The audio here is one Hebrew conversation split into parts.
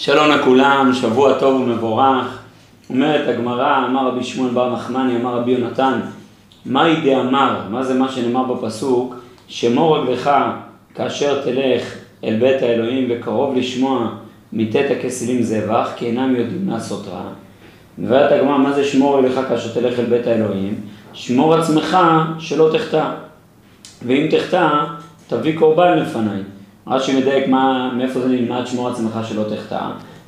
שלום לכולם, שבוע טוב ומבורך. אומרת הגמרא, אמר רבי שמואל בר נחמני, אמר רבי יונתן, מהי דאמר, מה זה מה שנאמר בפסוק, שמור רגלך כאשר תלך אל בית האלוהים וקרוב לשמוע מתת הכסילים זבח, כי אינם יודעים לעשות רע. מבארת הגמרא, מה זה שמור רגלך כאשר תלך אל בית האלוהים? שמור עצמך שלא תחטא. ואם תחטא, תביא קורבן לפניי. רש"י מדייק מה, מאיפה זה נלמד שמור עצמך שלא תחטא,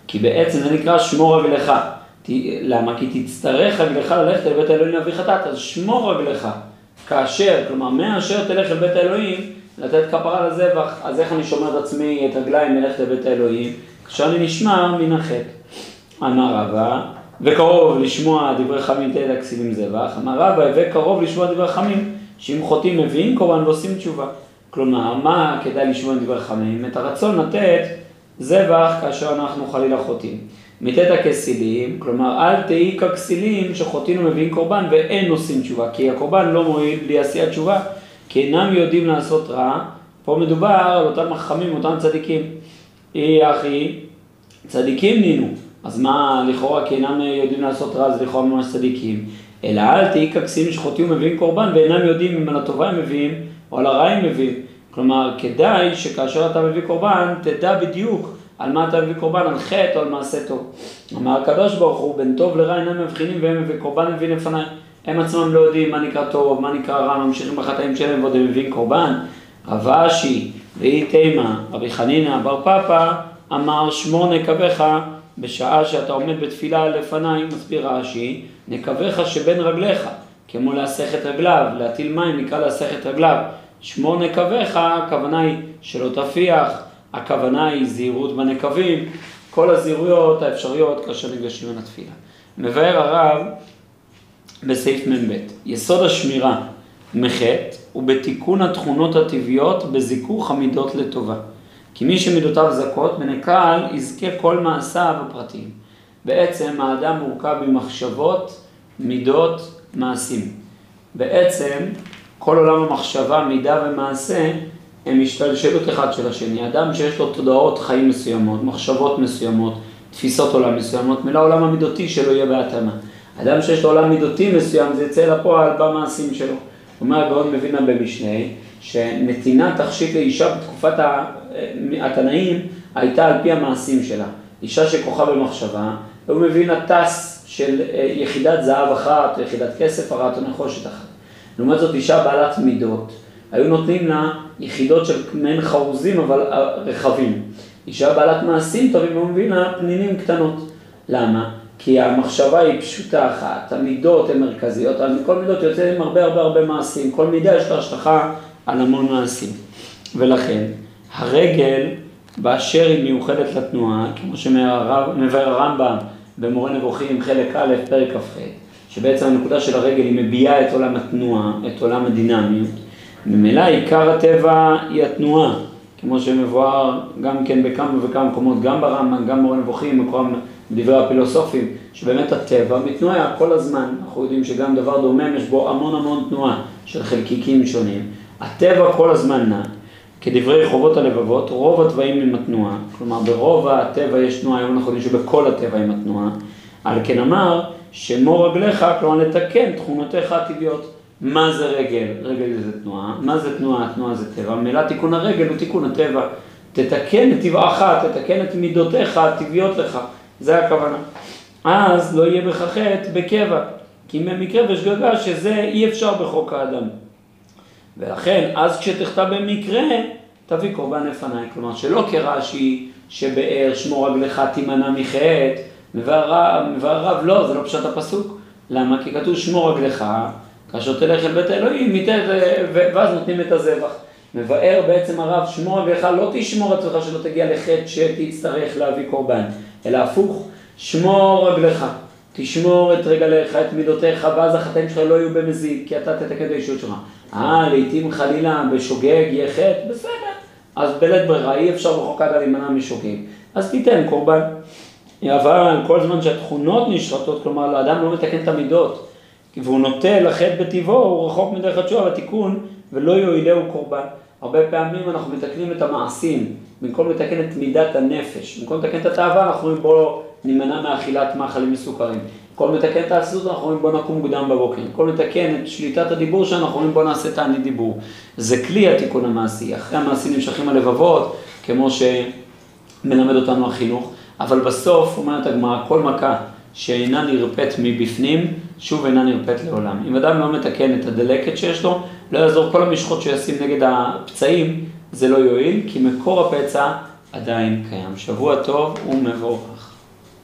כי בעצם זה נקרא שמור רגלך. למה? כי תצטרך רגלך ללכת אל בית האלוהים להביא חטאת, אז שמור רגלך. כאשר, כלומר, מאשר תלך אל בית האלוהים, לתת כפרה לזבח, אז איך אני שומר את עצמי, את רגליי מלכת לבית האלוהים? כאשר אני נשמע מן החטא. אמר רבא, וקרוב לשמוע דברי חמים תלת הכסילים זבח, אמר רבא, וקרוב לשמוע דברי חמים, שאם חוטאים מביאים קורבן ועושים תשובה. כלומר, מה כדאי לשמוע דברי חמים? את הרצון לתת זבח כאשר אנחנו חלילה חוטאים. מתת הכסילים, כלומר אל תהי ככסילים שחוטאים ומביאים קורבן ואין עושים תשובה, כי הקורבן לא מועיל בלי עשיית תשובה, כי אינם יודעים לעשות רע. פה מדובר על אותם חכמים, אותם צדיקים. אי אחי, צדיקים נינו, אז מה לכאורה, כי אינם יודעים לעשות רע, זה לכאורה ממש צדיקים. אלא אל תהי ככסילים שחוטאים ומביאים קורבן ואינם יודעים אם על הטובה הם מביאים או על הרע הם מביאים. כלומר, כדאי שכאשר אתה מביא קורבן, תדע בדיוק על מה אתה מביא קורבן, על חטא או על מעשה טוב. אמר הקדוש ברוך הוא, בין טוב לרע אינם מבחינים והם מביא קורבן מביא לפניי. הם עצמם לא יודעים מה נקרא טוב, מה נקרא רע, ממשיכים בחטאים שלהם ועוד הם מביאים קורבן. רב אשי ואי תימה, רבי חנינא בר פפא, אמר שמור נקבך בשעה שאתה עומד בתפילה לפניי, מסביר רש"י, נקבך שבין רגליך, כמו להסך את רגליו, להטיל מים נקרא להסך את רגליו. שמור נקבך, הכוונה היא שלא תפיח, הכוונה היא זהירות בנקבים, כל הזהירויות האפשריות כאשר ניגשים מן התפילה. מבאר הרב בסעיף מ"ב, יסוד השמירה מחטא הוא בתיקון התכונות הטבעיות בזיכוך המידות לטובה. כי מי שמידותיו זכות, בנקל יזכה כל מעשיו הפרטיים. בעצם האדם מורכב ממחשבות, מידות, מעשים. בעצם כל עולם המחשבה, מידה ומעשה הם השתלשלות אחד של השני. אדם שיש לו תודעות חיים מסוימות, מחשבות מסוימות, תפיסות עולם מסוימות, מילא העולם המידותי שלו יהיה בהתאמה. אדם שיש לו עולם מידותי מסוים, זה יצא לפועל במעשים שלו. אומר הגאון מבינה במשנה, שנתינת תכשיט לאישה בתקופת התנאים הייתה על פי המעשים שלה. אישה שכוחה במחשבה, הוא מבין הטס של יחידת זהב אחת, או יחידת כסף אחת, או נחושת אחת. לעומת זאת אישה בעלת מידות, היו נותנים לה יחידות של מעין חרוזים אבל רחבים. אישה בעלת מעשים טובים, הוא מבין לה פנינים קטנות. למה? כי המחשבה היא פשוטה אחת, המידות הן מרכזיות, אבל מכל מידות יוצא עם הרבה הרבה הרבה מעשים, כל מידה יש לה השלכה על המון מעשים. ולכן, הרגל באשר היא מיוחדת לתנועה, כמו שמבאר הרמב"ם במורה נבוכים חלק א', פרק כ"ח, שבעצם הנקודה של הרגל היא מביעה את עולם התנועה, את עולם הדינמיות. ממילא עיקר הטבע היא התנועה, כמו שמבואר גם כן בכמה וכמה מקומות, גם ברמב"ם, גם במורה נבוכים, מקום בדברי הפילוסופים, שבאמת הטבע מתנועה כל הזמן. אנחנו יודעים שגם דבר דומם יש בו המון המון תנועה של חלקיקים שונים. הטבע כל הזמן נע. כדברי חובות הלבבות, רוב התוואים עם התנועה, כלומר ברוב הטבע יש תנועה, היום אנחנו יודעים שבכל הטבע עם התנועה. על כן אמר, שמור רגליך, כלומר לתקן תכונותיך הטבעיות. מה זה רגל? רגל זה תנועה. מה זה תנועה? תנועה זה טבע. מילה תיקון הרגל הוא תיקון הטבע. תתקן את טבעך, תתקן את מידותיך הטבעיות לך. זה הכוונה. אז לא יהיה בך חטא בקבע. כי במקרה ושגגה שזה אי אפשר בחוק האדם. ולכן, אז כשתחטא במקרה, תביא קורבן לפניי. כלומר, שלא כרש"י שבאר שמור רגלך תימנע מחטא, מבאר הרב, לא, זה לא פשוט הפסוק. למה? כי כתוב שמור רגלך, כאשר תלך אל בית האלוהים, ואז נותנים את הזבח. מבאר בעצם הרב, שמור רגלך, לא תשמור עצמך שלא תגיע לחטא שתצטרך להביא קורבן, אלא הפוך, שמור רגלך. תשמור את רגליך, את מידותיך, ואז החטאים שלך לא יהיו במזיד, כי אתה תתקן את האישות שלך. אה, לעתים חלילה בשוגג יהיה חטא, בסדר. אז בלית ברירה, אי אפשר בחוק האדם להימנע משוגג. אז תיתן קורבן. אבל כל זמן שהתכונות נשרתות, כלומר, האדם לא מתקן את המידות, והוא נוטה לחטא בטבעו, הוא רחוק מדרך התשובה והתיקון, ולא יועילהו קורבן. הרבה פעמים אנחנו מתקנים את המעשים, במקום לתקן את מידת הנפש, במקום לתקן את התאווה, אנחנו אומרים בואו נימנע מאכילת מאכלים מסוכרים. במקום לתקן את העשירות, אנחנו אומרים בואו נקום מוקדם בבוקר. במקום לתקן את שליטת הדיבור שלנו, אנחנו אומרים בואו נעשה תענית דיבור. זה כלי התיקון המעשי. אחרי המעשים נמשכים הלבבות, כמו שמלמד אותנו החינוך, אבל בסוף, אומרת הגמרא, כל מכה שאינה נרפאת מבפנים, שוב אינה נרפאת לעולם. אם אדם לא מתקן את הדלקת שיש לו, לא יעזור כל המשחות שישים נגד הפצעים, זה לא יועיל, כי מקור הפצע עדיין קיים. שבוע טוב ומבורך.